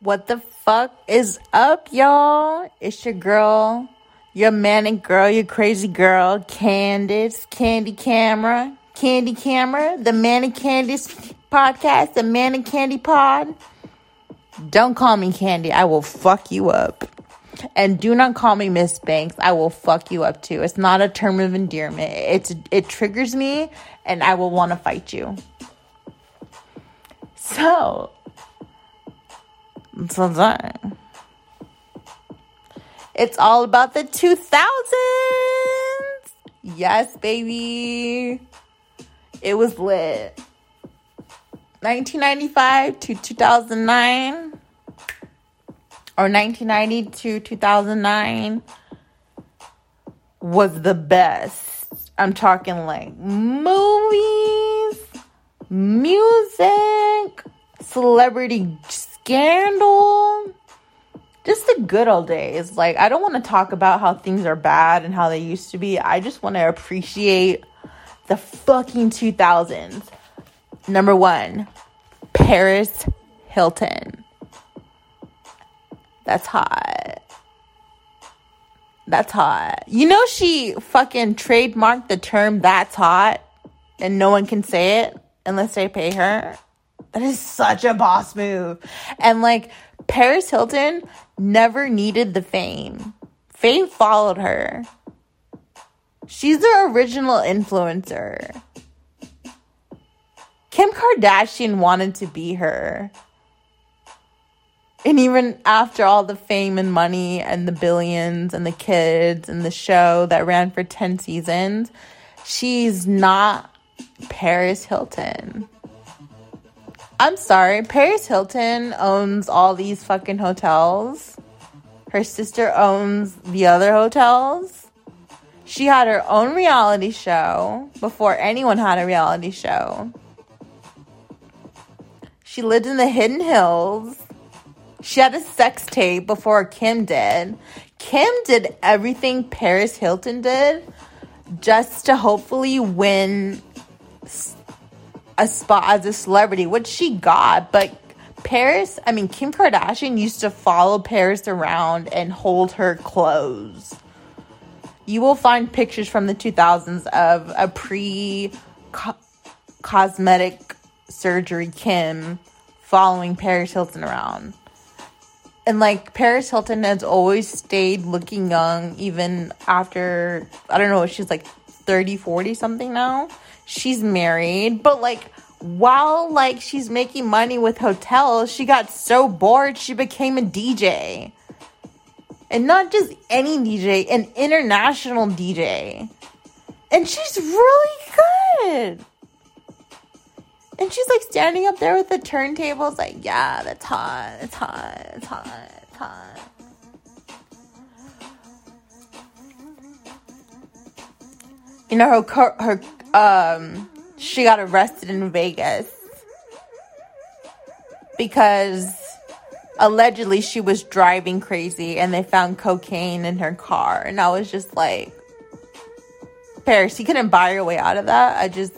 What the fuck is up, y'all? It's your girl, your manic girl, your crazy girl, Candace, Candy Camera, Candy Camera, the Manic Candice podcast, the Manic Candy Pod. Don't call me Candy, I will fuck you up. And do not call me Miss Banks. I will fuck you up too. It's not a term of endearment. It's it triggers me and I will want to fight you. So, so done. It's all about the 2000s. Yes, baby. It was lit. 1995 to 2009 or 1990 to 2009 was the best. I'm talking like movies, music, celebrity scandal, just the good old days. Like, I don't want to talk about how things are bad and how they used to be. I just want to appreciate the fucking 2000s. Number one, Paris Hilton. That's hot. That's hot. You know, she fucking trademarked the term that's hot and no one can say it unless they pay her. That is such a boss move. And like Paris Hilton never needed the fame. Fame followed her. She's the original influencer. Kim Kardashian wanted to be her. And even after all the fame and money and the billions and the kids and the show that ran for 10 seasons, she's not Paris Hilton. I'm sorry, Paris Hilton owns all these fucking hotels. Her sister owns the other hotels. She had her own reality show before anyone had a reality show. She lived in the Hidden Hills. She had a sex tape before Kim did. Kim did everything Paris Hilton did just to hopefully win a spot as a celebrity, which she got. But Paris, I mean, Kim Kardashian used to follow Paris around and hold her clothes. You will find pictures from the 2000s of a pre cosmetic surgery Kim following Paris Hilton around and like Paris Hilton has always stayed looking young even after I don't know she's like 30 40 something now she's married but like while like she's making money with hotels she got so bored she became a DJ and not just any DJ an international DJ and she's really good. And she's like standing up there with the turntables, like, yeah, that's hot, it's hot, it's hot, it's hot. You know, her, her, um, she got arrested in Vegas because allegedly she was driving crazy and they found cocaine in her car. And I was just like, Paris, you couldn't buy your way out of that. I just,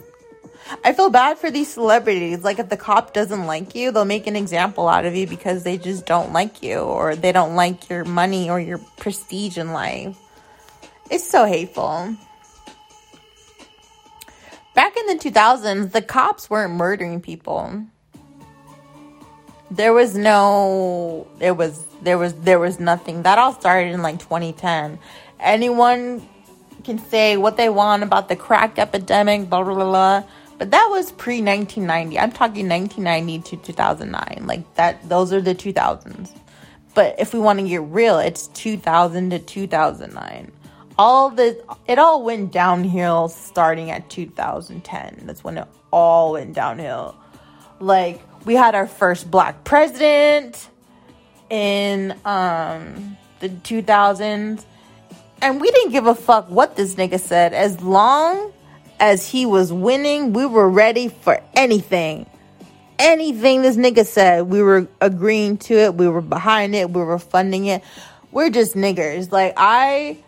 I feel bad for these celebrities. Like, if the cop doesn't like you, they'll make an example out of you because they just don't like you or they don't like your money or your prestige in life. It's so hateful. Back in the 2000s, the cops weren't murdering people. There was no there was there was there was nothing. That all started in like 2010. Anyone can say what they want about the crack epidemic, blah blah blah. blah but that was pre 1990. I'm talking 1990 to 2009. Like that, those are the 2000s. But if we want to get real, it's 2000 to 2009. All the it all went downhill starting at 2010. That's when it all went downhill. Like we had our first black president in um the 2000s and we didn't give a fuck what this nigga said as long as he was winning, we were ready for anything. Anything this nigga said, we were agreeing to it, we were behind it, we were funding it. We're just niggers. Like I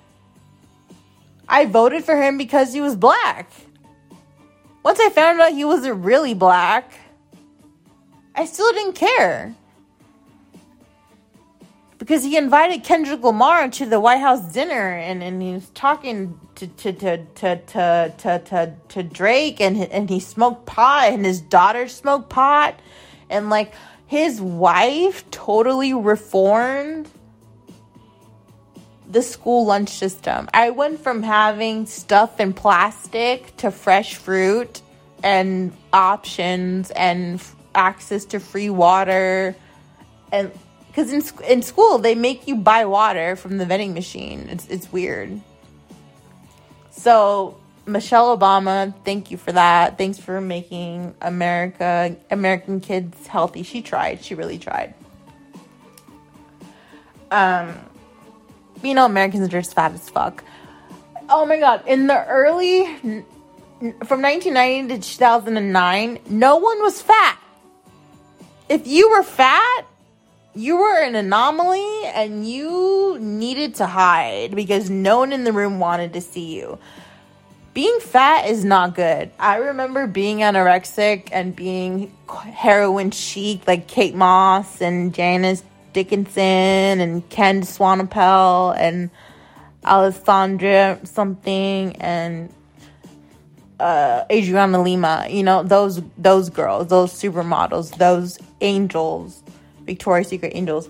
I voted for him because he was black. Once I found out he wasn't really black, I still didn't care. because he invited Kendrick Lamar to the White House dinner and, and he was talking to to to to to to, to, to Drake and and he smoked pot and his daughter smoked pot and like his wife totally reformed the school lunch system. I went from having stuff in plastic to fresh fruit and options and access to free water and because in in school they make you buy water from the vending machine. It's it's weird. So Michelle Obama, thank you for that. Thanks for making America American kids healthy. She tried. She really tried. Um, you know, Americans are just fat as fuck. Oh my god! In the early from 1990 to 2009, no one was fat. If you were fat, you were an anomaly and you needed to hide because no one in the room wanted to see you. Being fat is not good. I remember being anorexic and being heroin chic like Kate Moss and Janice Dickinson and Ken Swanepoel and Alessandra something and uh, Adriana Lima. You know those those girls, those supermodels, those angels Victoria's Secret angels,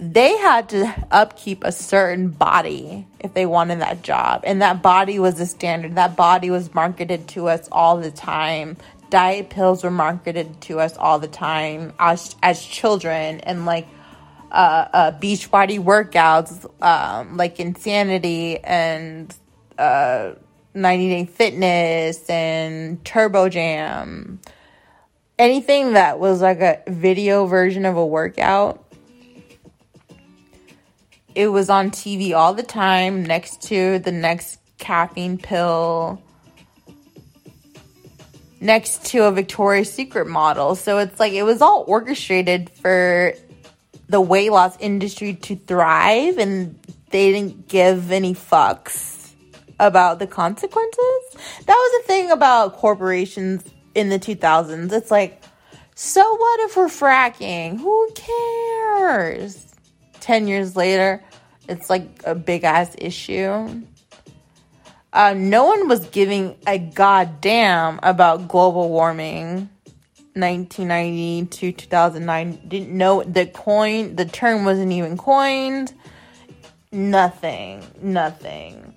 they had to upkeep a certain body if they wanted that job. And that body was the standard. That body was marketed to us all the time. Diet pills were marketed to us all the time as, as children. And like, uh, uh, beach body workouts, um, like Insanity and, uh, 90 Day Fitness and Turbo Jam anything that was like a video version of a workout it was on TV all the time next to the next caffeine pill next to a Victoria's Secret model. So it's like it was all orchestrated for the weight loss industry to thrive and they didn't give any fucks about the consequences. That was the thing about corporations in the 2000s. It's like, so what if we're fracking? Who cares? 10 years later, it's like a big ass issue. Uh, no one was giving a goddamn about global warming 1990 to 2009 didn't know the coin the term wasn't even coined nothing nothing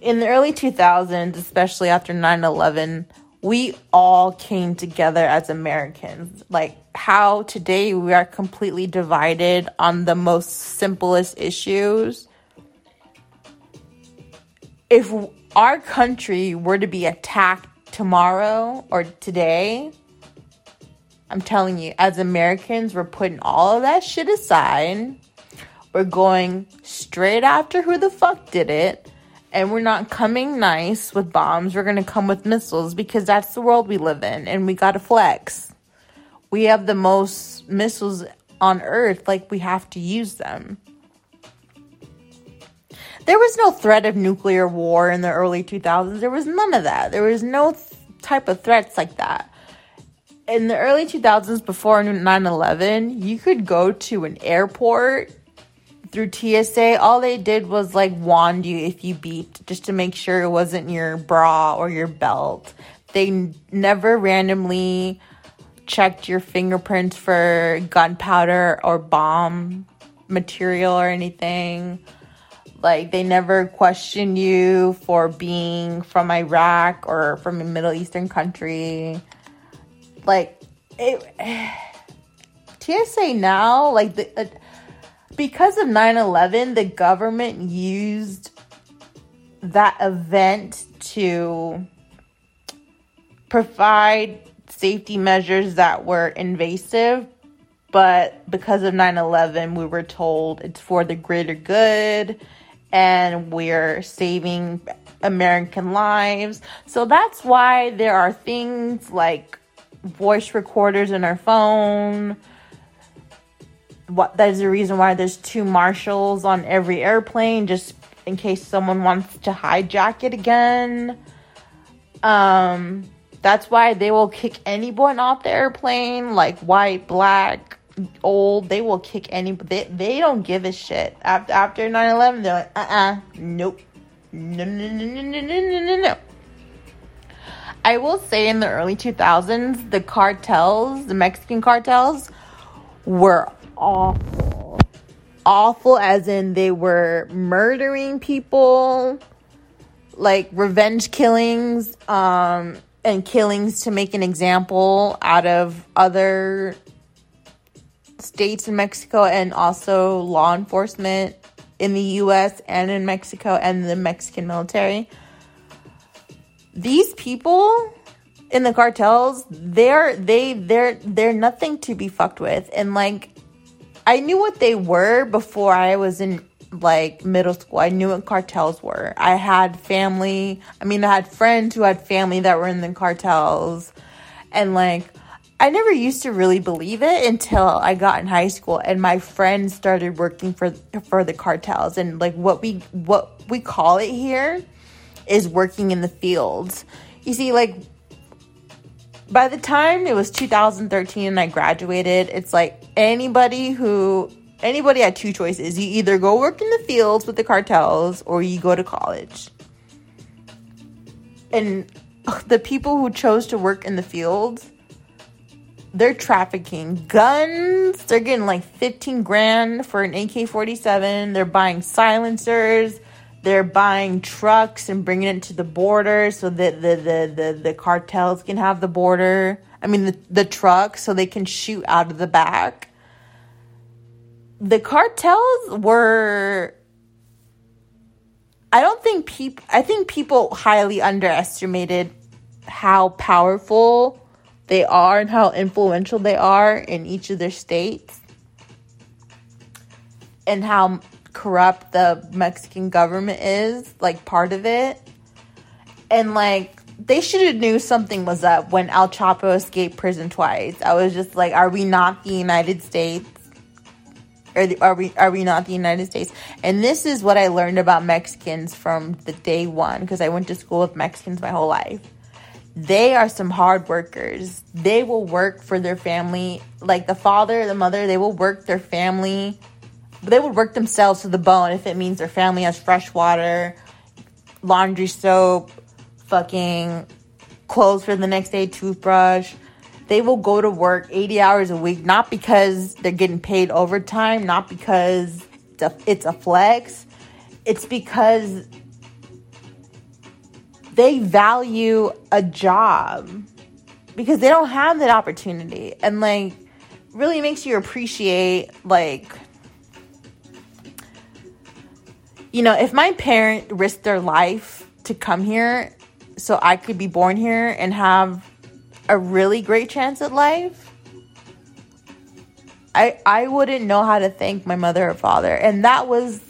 in the early 2000s, especially after 9 11, we all came together as Americans. Like how today we are completely divided on the most simplest issues. If our country were to be attacked tomorrow or today, I'm telling you, as Americans, we're putting all of that shit aside. We're going straight after who the fuck did it and we're not coming nice with bombs. We're going to come with missiles because that's the world we live in and we got to flex. We have the most missiles on earth, like we have to use them. There was no threat of nuclear war in the early 2000s. There was none of that. There was no th- type of threats like that. In the early 2000s, before 9 11, you could go to an airport through TSA, all they did was like wand you if you beeped just to make sure it wasn't your bra or your belt. They n- never randomly checked your fingerprints for gunpowder or bomb material or anything. Like they never question you for being from Iraq or from a Middle Eastern country. Like it TSA now, like the uh, because of 9-11 the government used that event to provide safety measures that were invasive but because of 9-11 we were told it's for the greater good and we're saving american lives so that's why there are things like voice recorders in our phone what there's a reason why there's two marshals on every airplane just in case someone wants to hijack it again. Um that's why they will kick anyone off the airplane, like white, black, old. They will kick any. They, they don't give a shit. After, after 9 11, they're like, uh uh, nope. No, no, no, no, no, no, no, no. I will say in the early 2000s, the cartels, the Mexican cartels, were awful. Awful, as in they were murdering people, like revenge killings, um, and killings to make an example out of other states in Mexico and also law enforcement in the US and in Mexico and the Mexican military. These people in the cartels, they're they they're they're nothing to be fucked with. And like I knew what they were before I was in like middle school. I knew what cartels were. I had family, I mean I had friends who had family that were in the cartels and like I never used to really believe it until I got in high school and my friends started working for for the cartels and like what we what we call it here is working in the fields. You see like by the time it was 2013 and I graduated, it's like anybody who anybody had two choices. You either go work in the fields with the cartels or you go to college. And the people who chose to work in the fields they're trafficking guns. They're getting like 15 grand for an AK 47. They're buying silencers. They're buying trucks and bringing it to the border so that the, the, the, the cartels can have the border. I mean, the, the truck so they can shoot out of the back. The cartels were. I don't think people. I think people highly underestimated how powerful they are and how influential they are in each of their states and how corrupt the Mexican government is, like part of it. And like they should have knew something was up when El Chapo escaped prison twice. I was just like, are we not the United States? Are, the, are we are we not the United States? And this is what I learned about Mexicans from the day one because I went to school with Mexicans my whole life they are some hard workers. They will work for their family. Like the father, the mother, they will work their family. They will work themselves to the bone if it means their family has fresh water, laundry soap, fucking clothes for the next day, toothbrush. They will go to work 80 hours a week, not because they're getting paid overtime, not because it's a, it's a flex. It's because they value a job because they don't have that opportunity. And like really makes you appreciate like you know if my parent risked their life to come here so i could be born here and have a really great chance at life i i wouldn't know how to thank my mother or father. And that was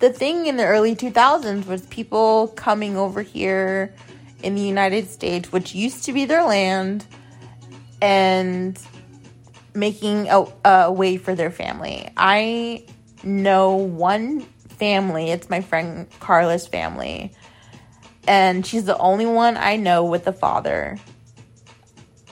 the thing in the early 2000s was people coming over here in the United States, which used to be their land, and making a, a way for their family. I know one family, it's my friend Carla's family, and she's the only one I know with a father.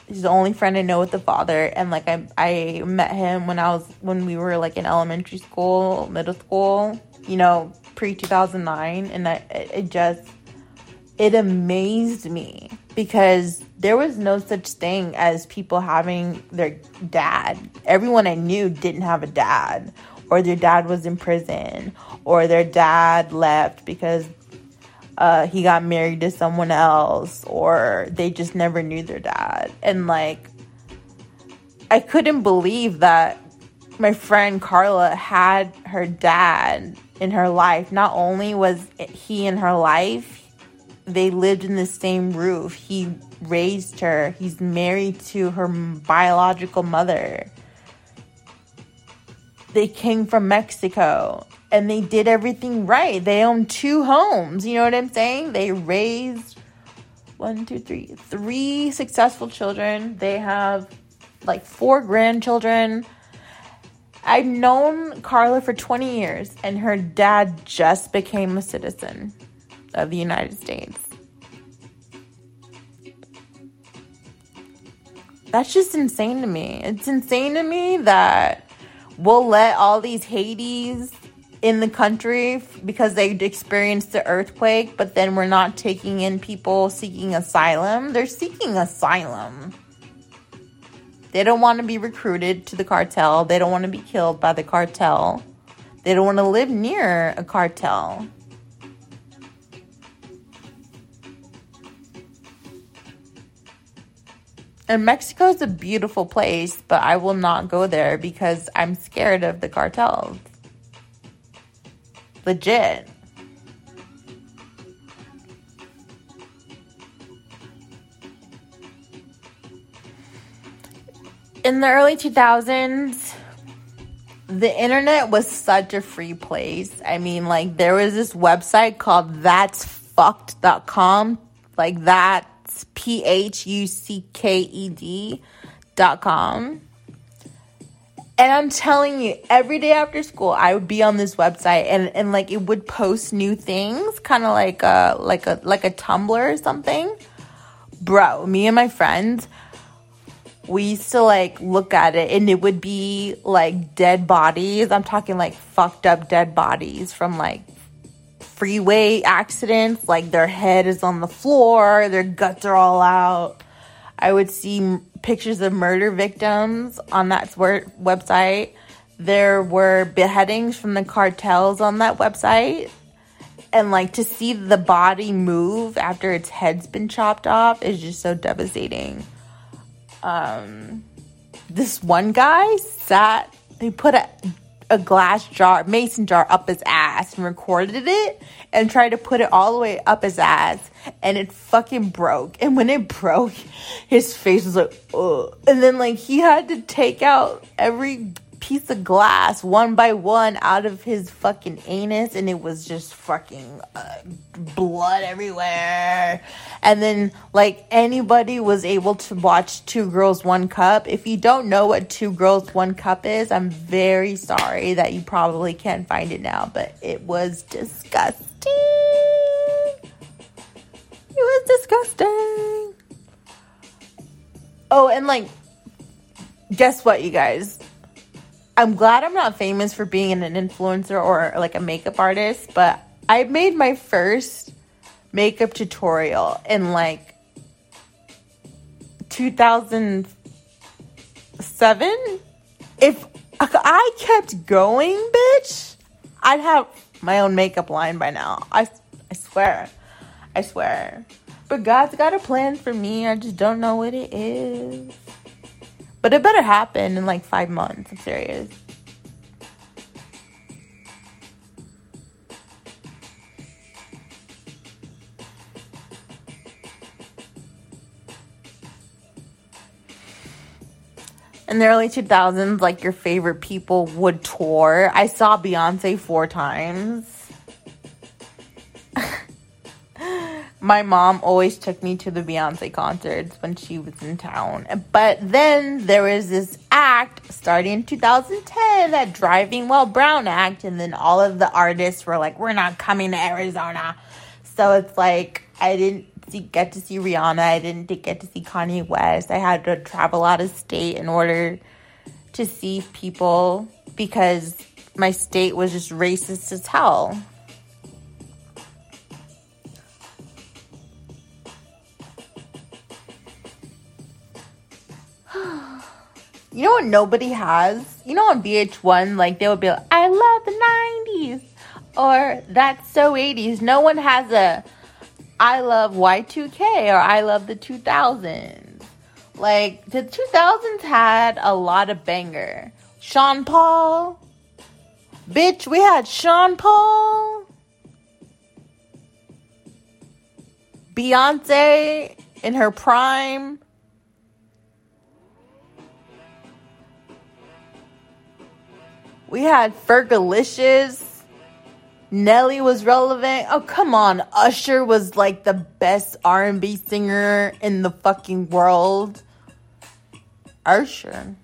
He's the only friend I know with the father, and like I, I met him when I was when we were like in elementary school, middle school, you know, pre 2009, and it just, it amazed me because there was no such thing as people having their dad. Everyone I knew didn't have a dad, or their dad was in prison, or their dad left because uh, he got married to someone else, or they just never knew their dad. And like, I couldn't believe that my friend Carla had her dad in her life. Not only was he in her life, they lived in the same roof. He raised her. He's married to her biological mother. They came from Mexico and they did everything right. They own two homes. You know what I'm saying? They raised one, two, three, three successful children. They have like four grandchildren I've known Carla for 20 years, and her dad just became a citizen of the United States. that's just insane to me. It's insane to me that we'll let all these Hades in the country because they experienced the earthquake, but then we're not taking in people seeking asylum. They're seeking asylum. They don't want to be recruited to the cartel. They don't want to be killed by the cartel. They don't want to live near a cartel. And Mexico is a beautiful place, but I will not go there because I'm scared of the cartels. Legit. In the early 2000s, the internet was such a free place. I mean, like, there was this website called That's that'sfucked.com. Like, that's P H U C K E D dot com. And I'm telling you, every day after school, I would be on this website and, and like it would post new things, kind of like a like a like a Tumblr or something. Bro, me and my friends, we used to like look at it and it would be like dead bodies. I'm talking like fucked up dead bodies from like freeway accidents. Like their head is on the floor, their guts are all out. I would see pictures of murder victims on that website. There were beheadings from the cartels on that website. And like to see the body move after its head's been chopped off is just so devastating. Um, this one guy sat, he put a a glass jar, mason jar up his ass and recorded it and tried to put it all the way up his ass and it fucking broke. And when it broke, his face was like, ugh. And then like he had to take out every piece of glass one by one out of his fucking anus and it was just fucking uh, blood everywhere. And then like anybody was able to watch two girls one cup. If you don't know what two girls one cup is i'm very sorry that you probably can't find it now but it was disgusting. It was disgusting. Oh and like guess what you guys I'm glad I'm not famous for being an influencer or like a makeup artist, but I made my first makeup tutorial in like 2007. If I kept going, bitch, I'd have my own makeup line by now. I, I swear. I swear. But God's got a plan for me. I just don't know what it is. But it better happen in like five months. I'm serious. in the early 2000s, like your favorite people would tour. I saw Beyonce four times. My mom always took me to the Beyonce concerts when she was in town. But then there was this act starting in 2010, that Driving While Brown act, and then all of the artists were like, "We're not coming to Arizona." So it's like I didn't see, get to see Rihanna. I didn't get to see Kanye West. I had to travel out of state in order to see people because my state was just racist as hell. You know what nobody has? You know on VH1, like they would be like, I love the 90s or that's so 80s. No one has a I love Y2K or I love the 2000s. Like the 2000s had a lot of banger. Sean Paul. Bitch, we had Sean Paul. Beyonce in her prime. We had Fergalicious. Nelly was relevant. Oh, come on. Usher was like the best R&B singer in the fucking world. Usher.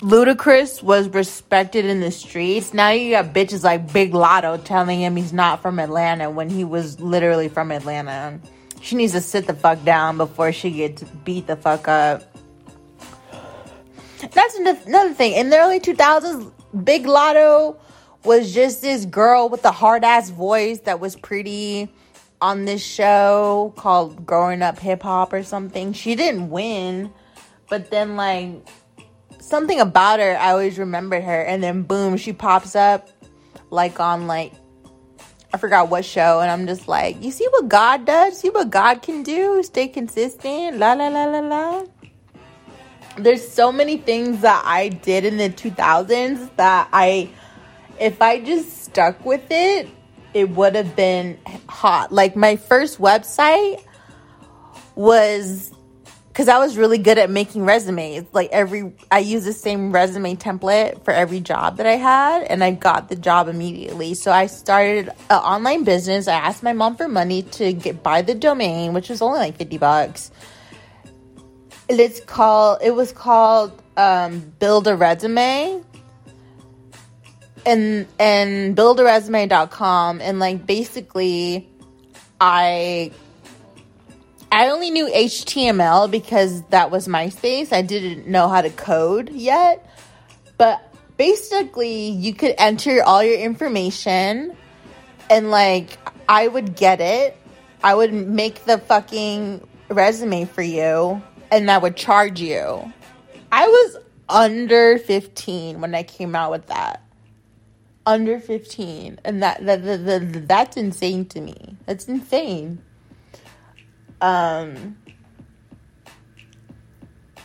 Ludacris was respected in the streets. Now you got bitches like Big Latto telling him he's not from Atlanta when he was literally from Atlanta. She needs to sit the fuck down before she gets beat the fuck up. That's another thing. In the early 2000s, Big Latto was just this girl with a hard ass voice that was pretty on this show called Growing Up Hip Hop or something. She didn't win, but then like something about her, I always remembered her, and then boom, she pops up like on like I forgot what show, and I'm just like, you see what God does? See what God can do? Stay consistent. La la la la la. There's so many things that I did in the 2000s that I, if I just stuck with it, it would have been hot. Like my first website was because I was really good at making resumes. Like every, I use the same resume template for every job that I had, and I got the job immediately. So I started an online business. I asked my mom for money to get buy the domain, which was only like fifty bucks. It's called. It was called um, Build a Resume. And and buildaresume.com and like basically I I only knew HTML because that was MySpace. I didn't know how to code yet. But basically, you could enter all your information and like I would get it. I would make the fucking resume for you and I would charge you. I was under 15 when I came out with that. Under 15. And that, that, that, that that's insane to me. That's insane um,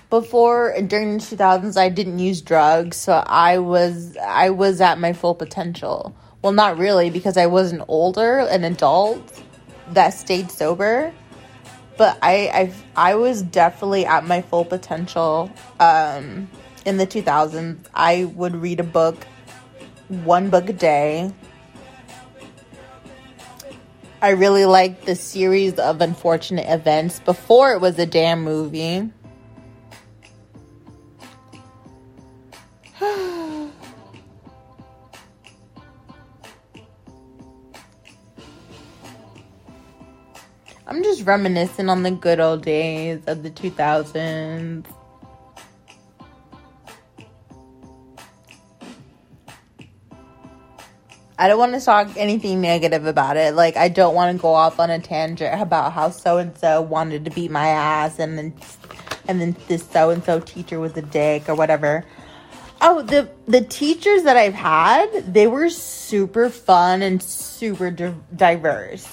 before during the 2000s i didn't use drugs so i was i was at my full potential. Well not really because i was an older an adult that stayed sober but i i, I was definitely at my full potential um, in the 2000s i would read a book one book a day I really liked the series of unfortunate events before it was a damn movie. I'm just reminiscing on the good old days of the 2000s. I don't want to talk anything negative about it. Like I don't want to go off on a tangent about how so and so wanted to beat my ass and then and then this so and so teacher was a dick or whatever. Oh, the the teachers that I've had, they were super fun and super di- diverse.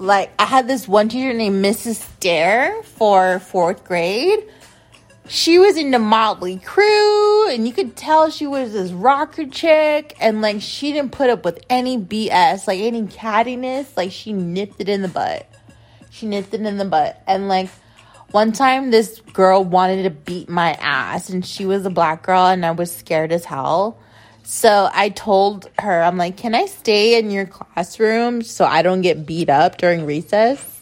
Like I had this one teacher named Mrs. Dare for 4th grade she was into Motley Crue, and you could tell she was this rocker chick, and like she didn't put up with any BS, like any cattiness. Like she nipped it in the butt. She nipped it in the butt, and like one time this girl wanted to beat my ass, and she was a black girl, and I was scared as hell. So I told her, I'm like, can I stay in your classroom so I don't get beat up during recess?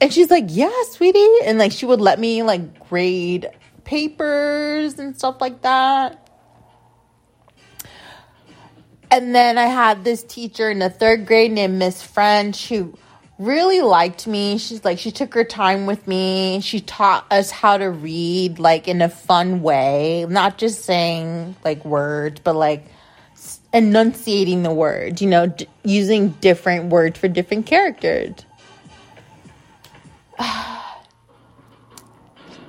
And she's like, "Yeah, sweetie," and like she would let me like grade papers and stuff like that. And then I had this teacher in the third grade named Miss French who really liked me. She's like, she took her time with me. She taught us how to read like in a fun way, not just saying like words, but like enunciating the words, you know, d- using different words for different characters.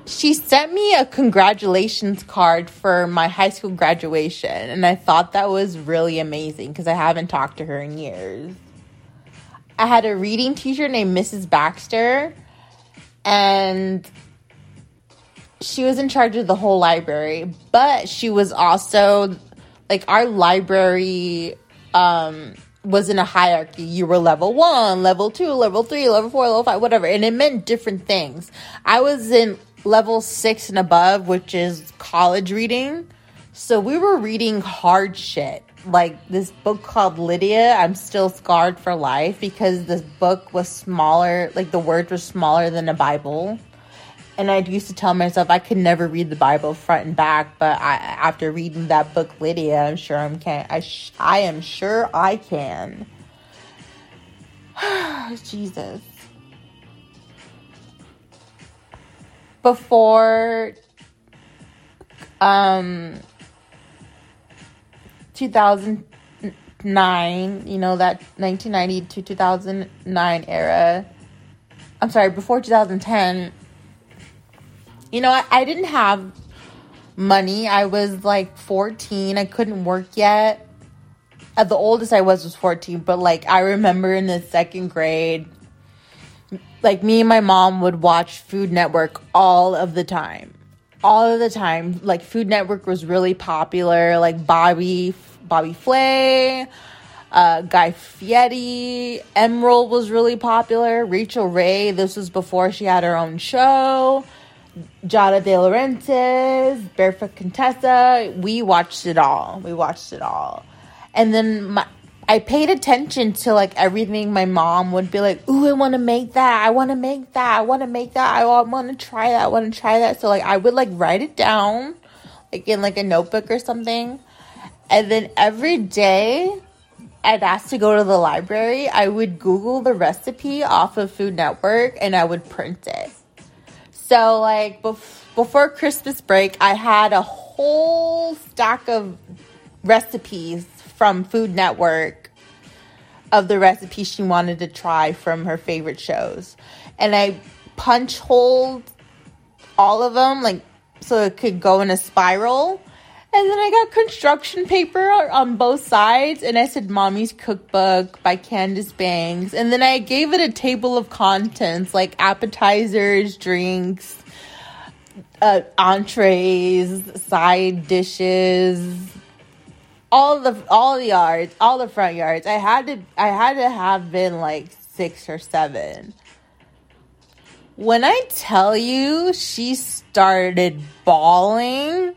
she sent me a congratulations card for my high school graduation, and I thought that was really amazing because I haven't talked to her in years. I had a reading teacher named Mrs. Baxter, and she was in charge of the whole library, but she was also like our library um was in a hierarchy. You were level one, level two, level three, level four, level five, whatever. And it meant different things. I was in level six and above, which is college reading. So we were reading hard shit. Like this book called Lydia, I'm still scarred for life because this book was smaller, like the words were smaller than a Bible. And I used to tell myself I could never read the Bible front and back, but I, after reading that book, Lydia, I'm sure I'm can. I sh- I am sure I can. Jesus. Before um 2009, you know that 1990 to 2009 era. I'm sorry, before 2010 you know, I, I didn't have money. I was like 14. I couldn't work yet. At the oldest I was was 14, but like I remember in the second grade, like me and my mom would watch Food Network all of the time. All of the time. Like Food Network was really popular. Like Bobby, Bobby Flay, uh, Guy Fieri, Emeril was really popular. Rachael Ray, this was before she had her own show. Giada De Laurentiis, Barefoot Contessa. We watched it all. We watched it all. And then my, I paid attention to like everything my mom would be like, Ooh, I want to make that. I want to make that. I want to make that. I want to try that. I want to try that. So like I would like write it down like in like a notebook or something. And then every day I'd ask to go to the library, I would Google the recipe off of Food Network and I would print it. So, like, bef- before Christmas break, I had a whole stack of recipes from Food Network of the recipes she wanted to try from her favorite shows. And I punch holed all of them, like, so it could go in a spiral. And then I got construction paper on both sides, and I said Mommy's Cookbook by Candace Banks. And then I gave it a table of contents like appetizers, drinks, uh, entrees, side dishes, all the all the yards, all the front yards. I had to I had to have been like six or seven. When I tell you she started bawling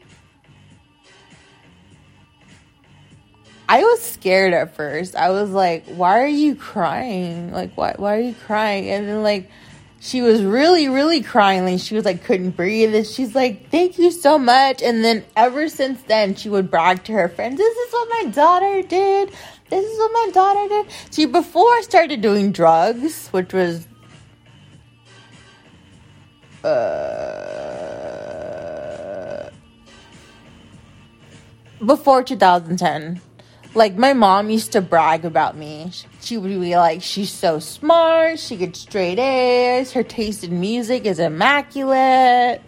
I was scared at first. I was like, why are you crying? Like, why, why are you crying? And then, like, she was really, really crying. Like, she was like, couldn't breathe. And she's like, thank you so much. And then, ever since then, she would brag to her friends, this is what my daughter did. This is what my daughter did. See, before I started doing drugs, which was, uh, before 2010 like my mom used to brag about me. She would be like, "She's so smart. She gets straight A's. Her taste in music is immaculate.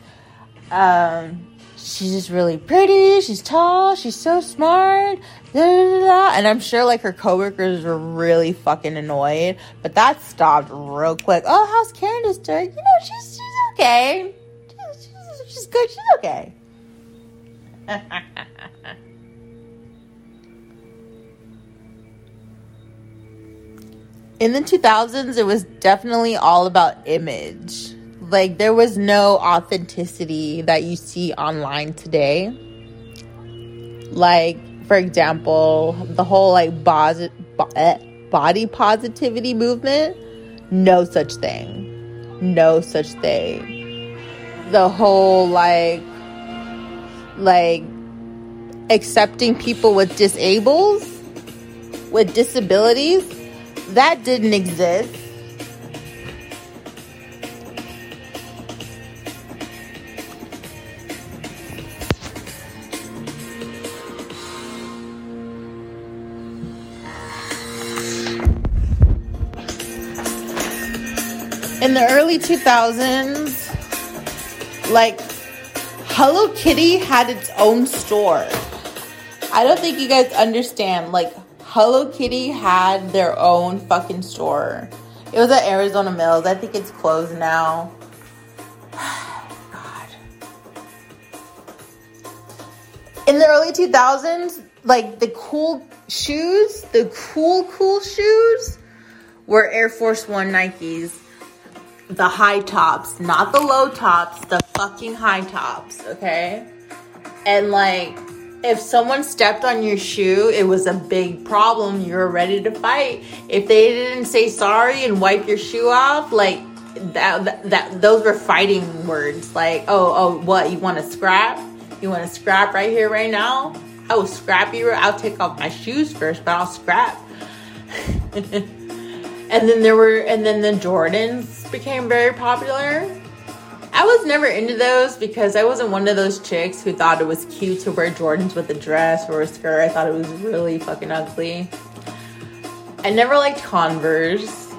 Um, she's just really pretty. She's tall. She's so smart." Da, da, da, and I'm sure like her coworkers were really fucking annoyed, but that stopped real quick. Oh, how's Candace doing? You know, she's she's okay. She's, she's, she's good. She's okay. in the 2000s it was definitely all about image. Like there was no authenticity that you see online today. Like for example the whole like body, eh, body positivity movement no such thing. No such thing. The whole like like accepting people with disables with disabilities that didn't exist. In the early 2000s, like Hello Kitty had its own store. I don't think you guys understand. Like Hello Kitty had their own fucking store. It was at Arizona Mills. I think it's closed now. God. In the early 2000s, like the cool shoes, the cool, cool shoes were Air Force One Nikes. The high tops, not the low tops, the fucking high tops, okay? And like, if someone stepped on your shoe, it was a big problem. You were ready to fight. If they didn't say sorry and wipe your shoe off, like that, that that those were fighting words. Like, oh, oh, what you want to scrap? You want to scrap right here, right now? I will scrap you. I'll take off my shoes first, but I'll scrap. and then there were, and then the Jordans became very popular. I was never into those because I wasn't one of those chicks who thought it was cute to wear Jordans with a dress or a skirt. I thought it was really fucking ugly. I never liked Converse.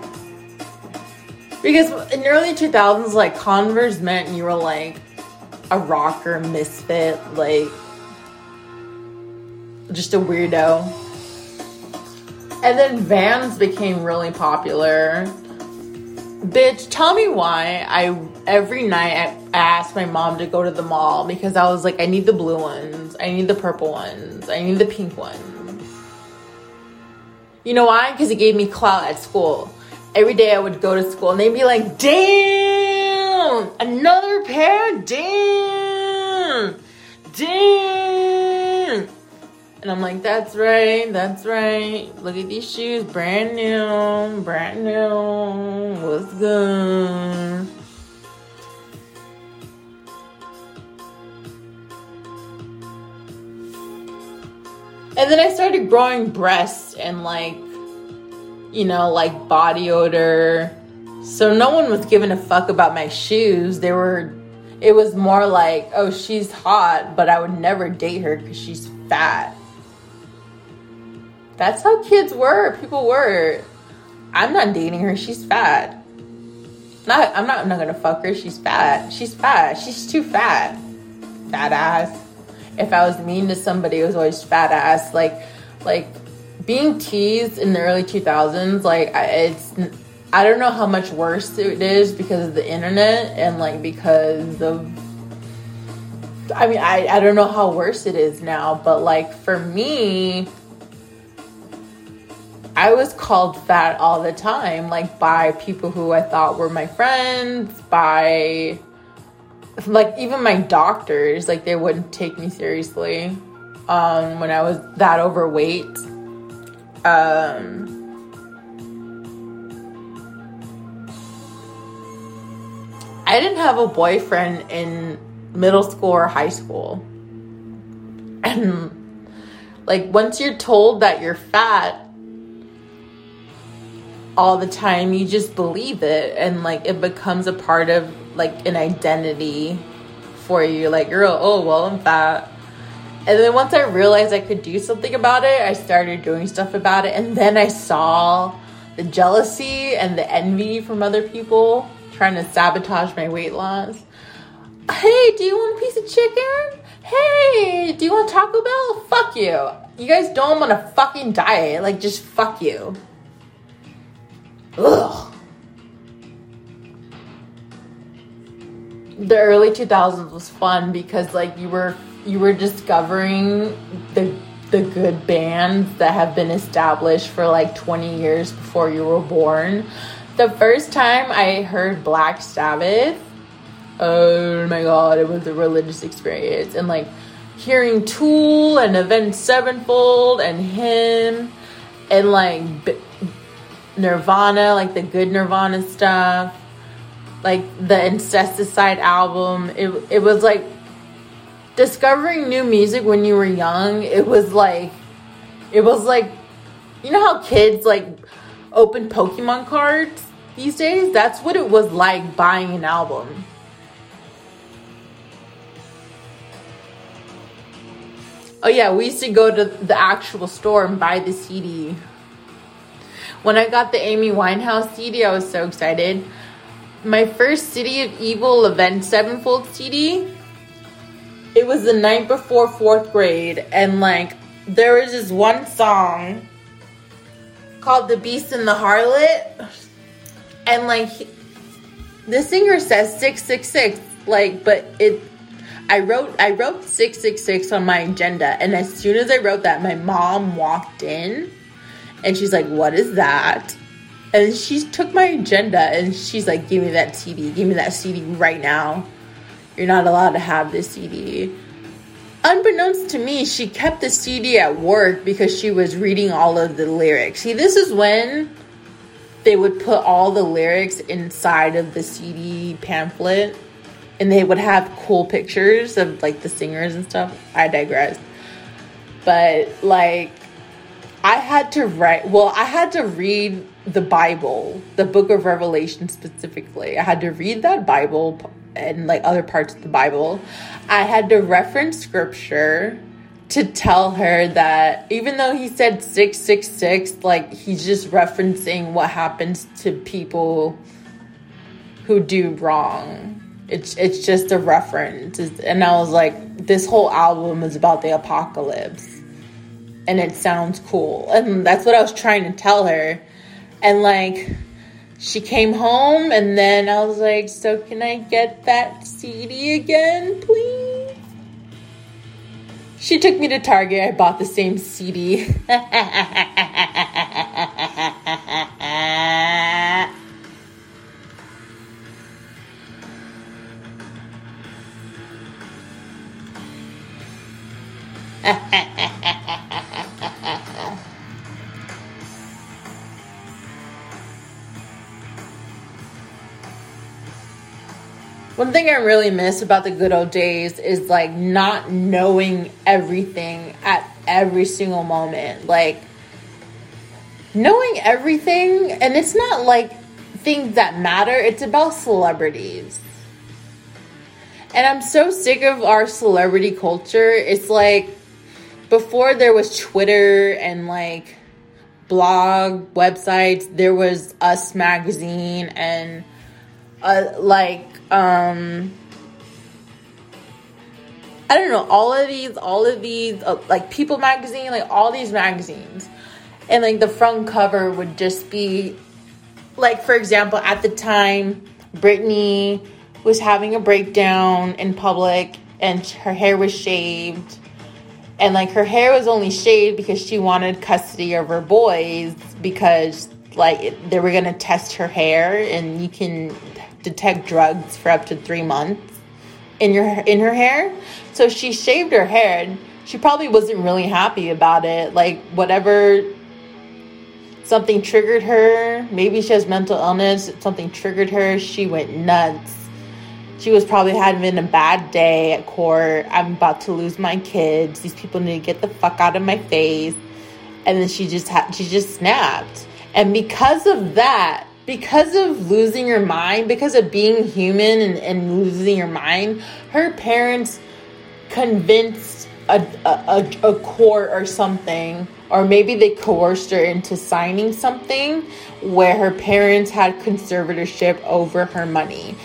Because in the early 2000s, like Converse meant you were like a rocker misfit, like just a weirdo. And then Vans became really popular. Bitch, tell me why I every night I asked my mom to go to the mall because I was like, I need the blue ones, I need the purple ones, I need the pink ones. You know why? Because it gave me clout at school. Every day I would go to school and they'd be like, damn, another pair? Damn, damn. And I'm like, that's right, that's right. Look at these shoes, brand new, brand new. What's good? Then I started growing breasts and like, you know, like body odor. So no one was giving a fuck about my shoes. They were, it was more like, oh, she's hot, but I would never date her because she's fat. That's how kids were. People were. I'm not dating her. She's fat. Not. I'm not. I'm not gonna fuck her. She's fat. She's fat. She's too fat. Fat ass. If I was mean to somebody, it was always fat ass. Like, like being teased in the early 2000s. Like, it's. I don't know how much worse it is because of the internet and like because of I mean, I, I don't know how worse it is now, but like for me, I was called fat all the time, like by people who I thought were my friends, by like even my doctors, like they wouldn't take me seriously um, when I was that overweight. Um, I didn't have a boyfriend in middle school or high school. And like once you're told that you're fat, all the time you just believe it and like it becomes a part of like an identity for you. Like you're oh well i'm fat. And then once i realized i could do something about it i started doing stuff about it. And then i saw the jealousy and the envy from other people trying to sabotage my weight loss. Hey do you want a piece of chicken? Hey do you want taco bell? Fuck you. You guys don't want a fucking diet like just fuck you. Ugh. The early 2000s was fun because like you were you were discovering the the good bands that have been established for like 20 years before you were born. The first time I heard Black Sabbath, oh my god, it was a religious experience. And like hearing Tool and Avenged Sevenfold and him and like Nirvana, like the good Nirvana stuff, like the Incesticide album. It it was like discovering new music when you were young. It was like it was like you know how kids like open Pokemon cards these days? That's what it was like buying an album. Oh yeah, we used to go to the actual store and buy the CD. When I got the Amy Winehouse CD, I was so excited. My first City of Evil Avenged Sevenfold CD, it was the night before fourth grade, and like there was this one song called The Beast and the Harlot, and like the singer says 666, like, but it I wrote I wrote 666 on my agenda and as soon as I wrote that my mom walked in and she's like, What is that? And she took my agenda and she's like, Give me that CD. Give me that CD right now. You're not allowed to have this CD. Unbeknownst to me, she kept the CD at work because she was reading all of the lyrics. See, this is when they would put all the lyrics inside of the CD pamphlet and they would have cool pictures of like the singers and stuff. I digress. But like I had to write well, I had to read the Bible, the book of Revelation specifically. I had to read that Bible and like other parts of the Bible. I had to reference scripture to tell her that even though he said 666, like he's just referencing what happens to people who do wrong. It's it's just a reference. And I was like, this whole album is about the apocalypse. And it sounds cool. And that's what I was trying to tell her. And like she came home and then I was like, "So can I get that CD again, please?" She took me to Target. I bought the same CD. One thing I really miss about the good old days is like not knowing everything at every single moment. Like knowing everything, and it's not like things that matter, it's about celebrities. And I'm so sick of our celebrity culture. It's like before there was Twitter and like blog websites, there was Us Magazine and uh, like um I don't know, all of these, all of these, uh, like People magazine, like all these magazines. And like the front cover would just be, like, for example, at the time, Britney was having a breakdown in public and her hair was shaved. And like her hair was only shaved because she wanted custody of her boys because like they were gonna test her hair and you can detect drugs for up to three months in your in her hair. So she shaved her hair. She probably wasn't really happy about it. Like whatever something triggered her. Maybe she has mental illness. Something triggered her. She went nuts. She was probably having a bad day at court. I'm about to lose my kids. These people need to get the fuck out of my face. And then she just had she just snapped. And because of that, because of losing your mind, because of being human and, and losing your mind, her parents convinced a, a, a, court or something, or maybe they coerced her into signing something where her parents had conservatorship over her money.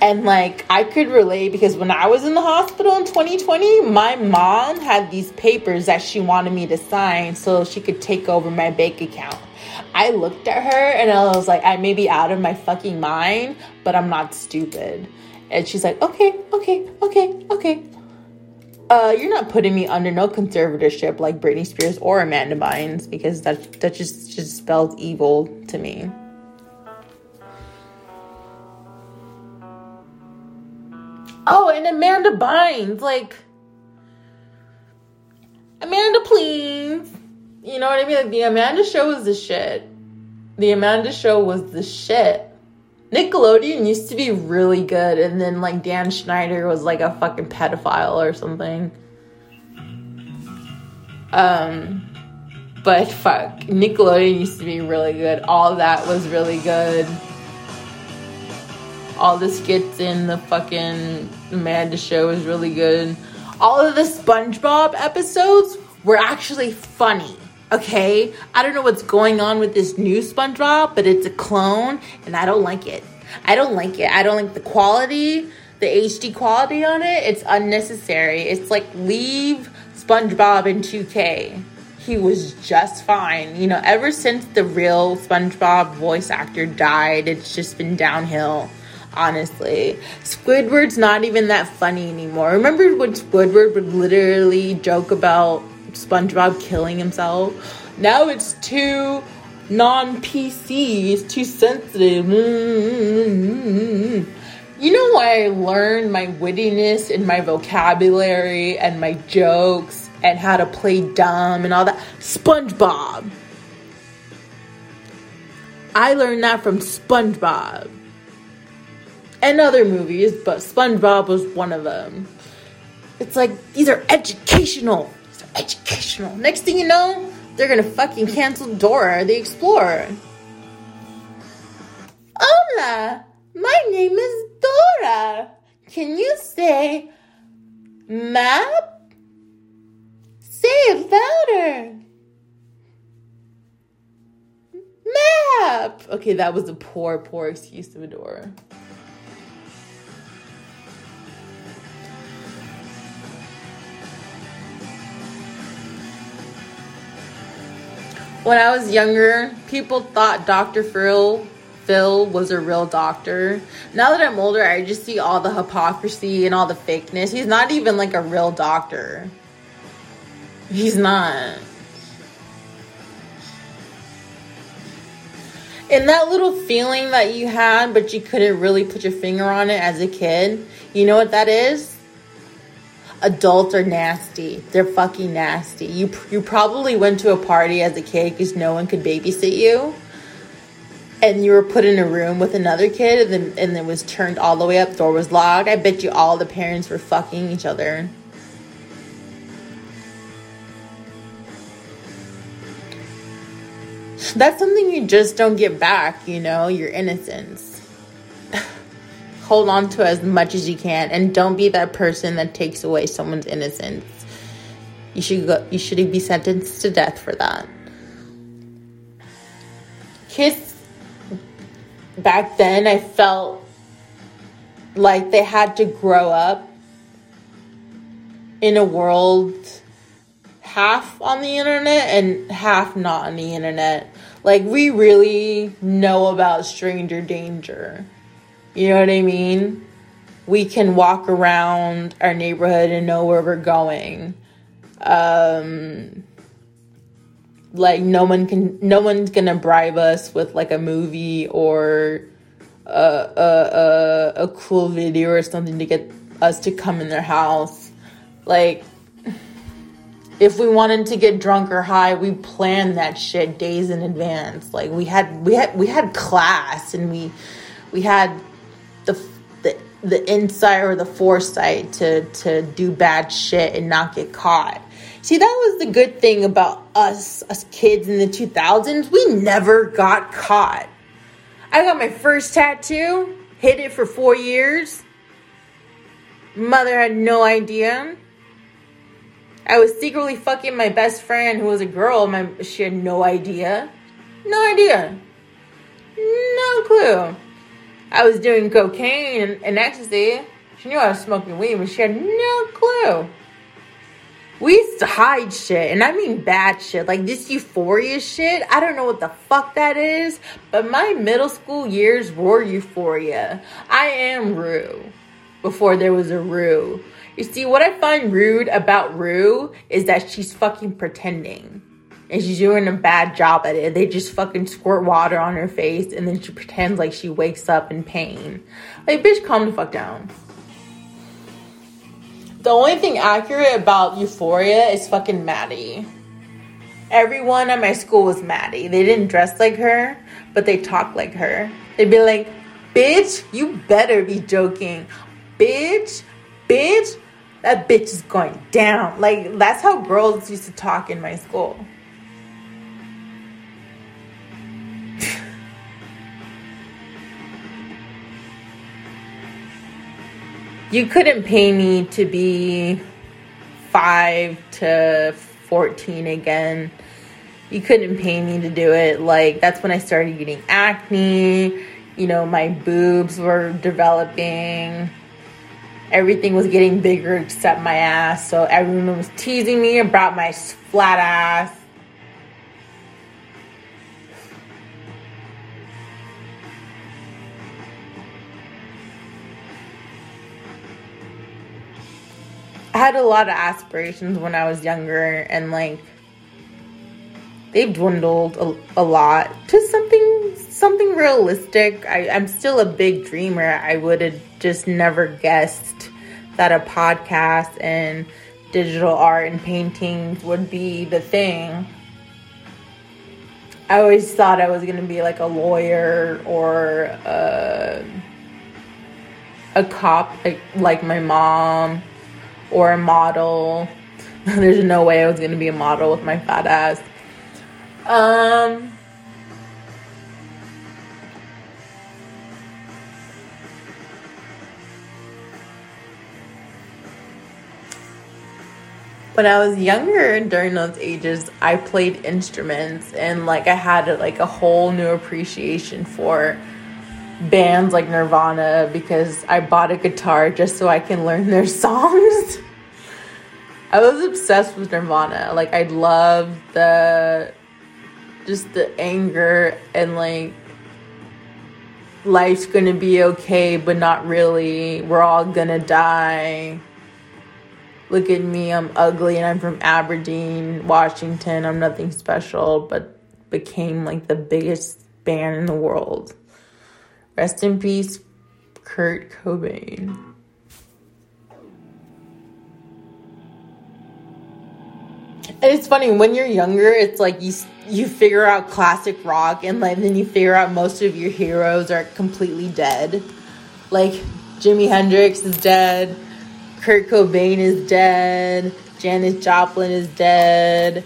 And like I could relate because when I was in the hospital in 2020, my mom had these papers that she wanted me to sign so she could take over my bank account. I looked at her and I was like, I may be out of my fucking mind, but I'm not stupid. And she's like, okay, okay, okay, okay. Uh, you're not putting me under no conservatorship like Britney Spears or Amanda Bynes because that that just just spells evil to me. Oh, and Amanda Bynes, like Amanda, please. You know what I mean? Like the Amanda show was the shit. The Amanda show was the shit. Nickelodeon used to be really good, and then like Dan Schneider was like a fucking pedophile or something. Um, but fuck, Nickelodeon used to be really good. All that was really good. All the skits in the fucking Amanda show was really good. All of the SpongeBob episodes were actually funny. Okay, I don't know what's going on with this new SpongeBob, but it's a clone and I don't like it. I don't like it. I don't like the quality, the HD quality on it. It's unnecessary. It's like leave SpongeBob in 2K. He was just fine. You know, ever since the real SpongeBob voice actor died, it's just been downhill honestly. Squidward's not even that funny anymore. Remember when Squidward would literally joke about SpongeBob killing himself. Now it's too non PC, it's too sensitive. Mm-hmm. You know why I learned my wittiness and my vocabulary and my jokes and how to play dumb and all that? SpongeBob. I learned that from SpongeBob and other movies, but SpongeBob was one of them. It's like these are educational. Educational. Next thing you know, they're gonna fucking cancel Dora the Explorer. Hola, my name is Dora. Can you say map? Say it louder. Map. Okay, that was a poor, poor excuse of Dora. When I was younger, people thought Dr. Phil Phil was a real doctor. Now that I'm older, I just see all the hypocrisy and all the fakeness. He's not even like a real doctor. He's not. And that little feeling that you had, but you couldn't really put your finger on it as a kid, you know what that is? Adults are nasty. They're fucking nasty. You you probably went to a party as a kid because no one could babysit you, and you were put in a room with another kid, and then and it was turned all the way up. Door was locked. I bet you all the parents were fucking each other. That's something you just don't get back, you know, your innocence hold on to as much as you can and don't be that person that takes away someone's innocence. You should go you should be sentenced to death for that. Kids back then I felt like they had to grow up in a world half on the internet and half not on the internet. Like we really know about stranger danger. You know what I mean? We can walk around our neighborhood and know where we're going. Um, like no one can, no one's gonna bribe us with like a movie or a, a, a, a cool video or something to get us to come in their house. Like, if we wanted to get drunk or high, we planned that shit days in advance. Like we had we had we had class and we we had the the the insight or the foresight to to do bad shit and not get caught. See, that was the good thing about us us kids in the 2000s. We never got caught. I got my first tattoo, hid it for 4 years. Mother had no idea. I was secretly fucking my best friend who was a girl. My she had no idea. No idea. No clue. I was doing cocaine and, ecstasy. She knew I was smoking weed, but she had no clue. We used to hide shit, and I mean bad shit, like this euphoria shit. I don't know what the fuck that is, but my middle school years were euphoria. I am Rue before there was a Rue. You see, what I find rude about Rue is that she's fucking pretending and she's doing a bad job at it. They just fucking squirt water on her face and then she pretends like she wakes up in pain. Like, bitch, calm the fuck down. The only thing accurate about Euphoria is fucking Maddy. Everyone at my school was Maddy. They didn't dress like her, but they talked like her. They'd be like, bitch, you better be joking. Bitch, bitch, that bitch is going down. Like, that's how girls used to talk in my school. You couldn't pay me to be five to 14 again. You couldn't pay me to do it. Like, that's when I started getting acne. You know, my boobs were developing. Everything was getting bigger except my ass. So everyone was teasing me about my flat ass. I had a lot of aspirations when I was younger, and like they've dwindled a, a lot to something something realistic. I, I'm still a big dreamer. I would have just never guessed that a podcast and digital art and paintings would be the thing. I always thought I was gonna be like a lawyer or a, a cop, like like my mom, or a model. There's no way I was gonna be a model with my fat ass. Um. when I was younger during those ages, I played instruments and like I had like a whole new appreciation for bands like Nirvana because I bought a guitar just so I can learn their songs. I was obsessed with Nirvana. Like I love the just the anger and like life's gonna be okay, but not really. We're all gonna die look at me, I'm ugly and I'm from Aberdeen, Washington. I'm nothing special, but became like the biggest band in the world. Rest in peace, Kurt Cobain. And it's funny when you're younger. It's like you you figure out classic rock, and like then you figure out most of your heroes are completely dead. Like Jimi Hendrix is dead. Kurt Cobain is dead. Janis Joplin is dead.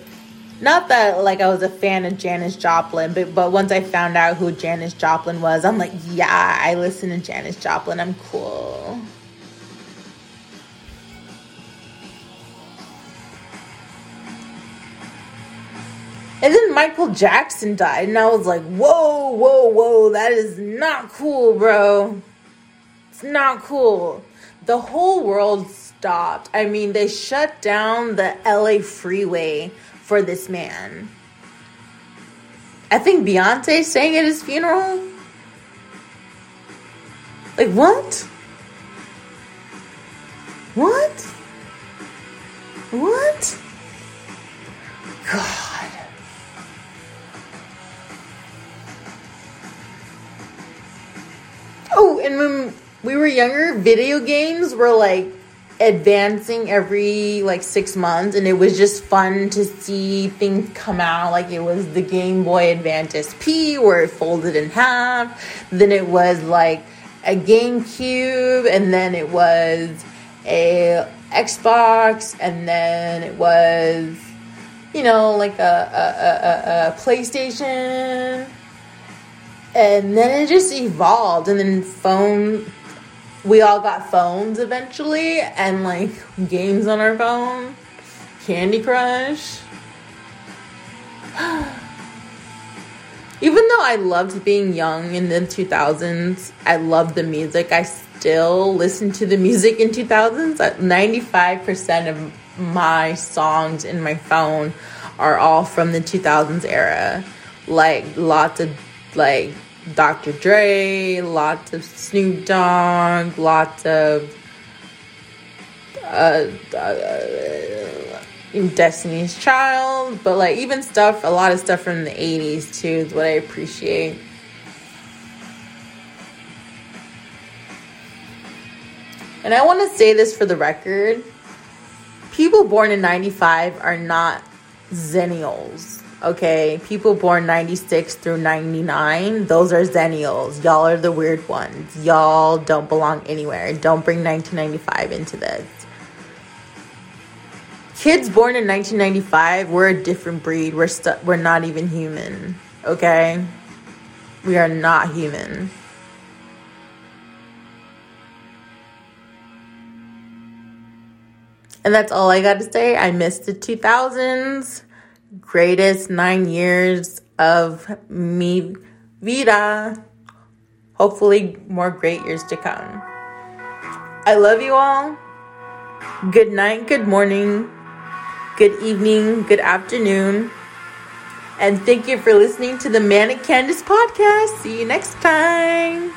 Not that like I was a fan of Janis Joplin, but but once I found out who Janis Joplin was, I'm like, yeah, I listen to Janis Joplin. I'm cool. And then Michael Jackson died, and I was like, whoa, whoa, whoa, that is not cool, bro. It's not cool the whole world stopped. I mean, they shut down the LA freeway for this man. I think Beyonce sang at his funeral. Like, what? What? What? God. Oh, and when we were younger, video games were like advancing every like six months and it was just fun to see things come out. Like it was the game boy advance sp where it folded in half. Then it was like a gamecube and then it was a xbox and then it was you know like a, a, a, a playstation. And then it just evolved and then phone we all got phones eventually and like games on our phone. Candy Crush. Even though I loved being young in the 2000s, I loved the music. I still listen to the music in 2000s. 95% uh, of my songs in my phone are all from the 2000s era. Like lots of like Dr. Dre, lots of Snoop Dogg, lots of uh, uh, Destiny's Child, but like even stuff, a lot of stuff from the 80s too is what I appreciate. And I want to say this for the record people born in 95 are not zennials Okay, people born 96 through 99, those are zennials. Y'all are the weird ones. Y'all don't belong anywhere. Don't bring 1995 into this. Kids born in 1995, we're a different breed. We're stu- we're not even human. Okay? We are not human. And that's all I got to say. I missed the 2000s greatest nine years of mi vida. Hopefully, more great years to come. I love you all. Good night, good morning, good evening, good afternoon. And thank you for listening to the Manic Candice podcast. See you next time.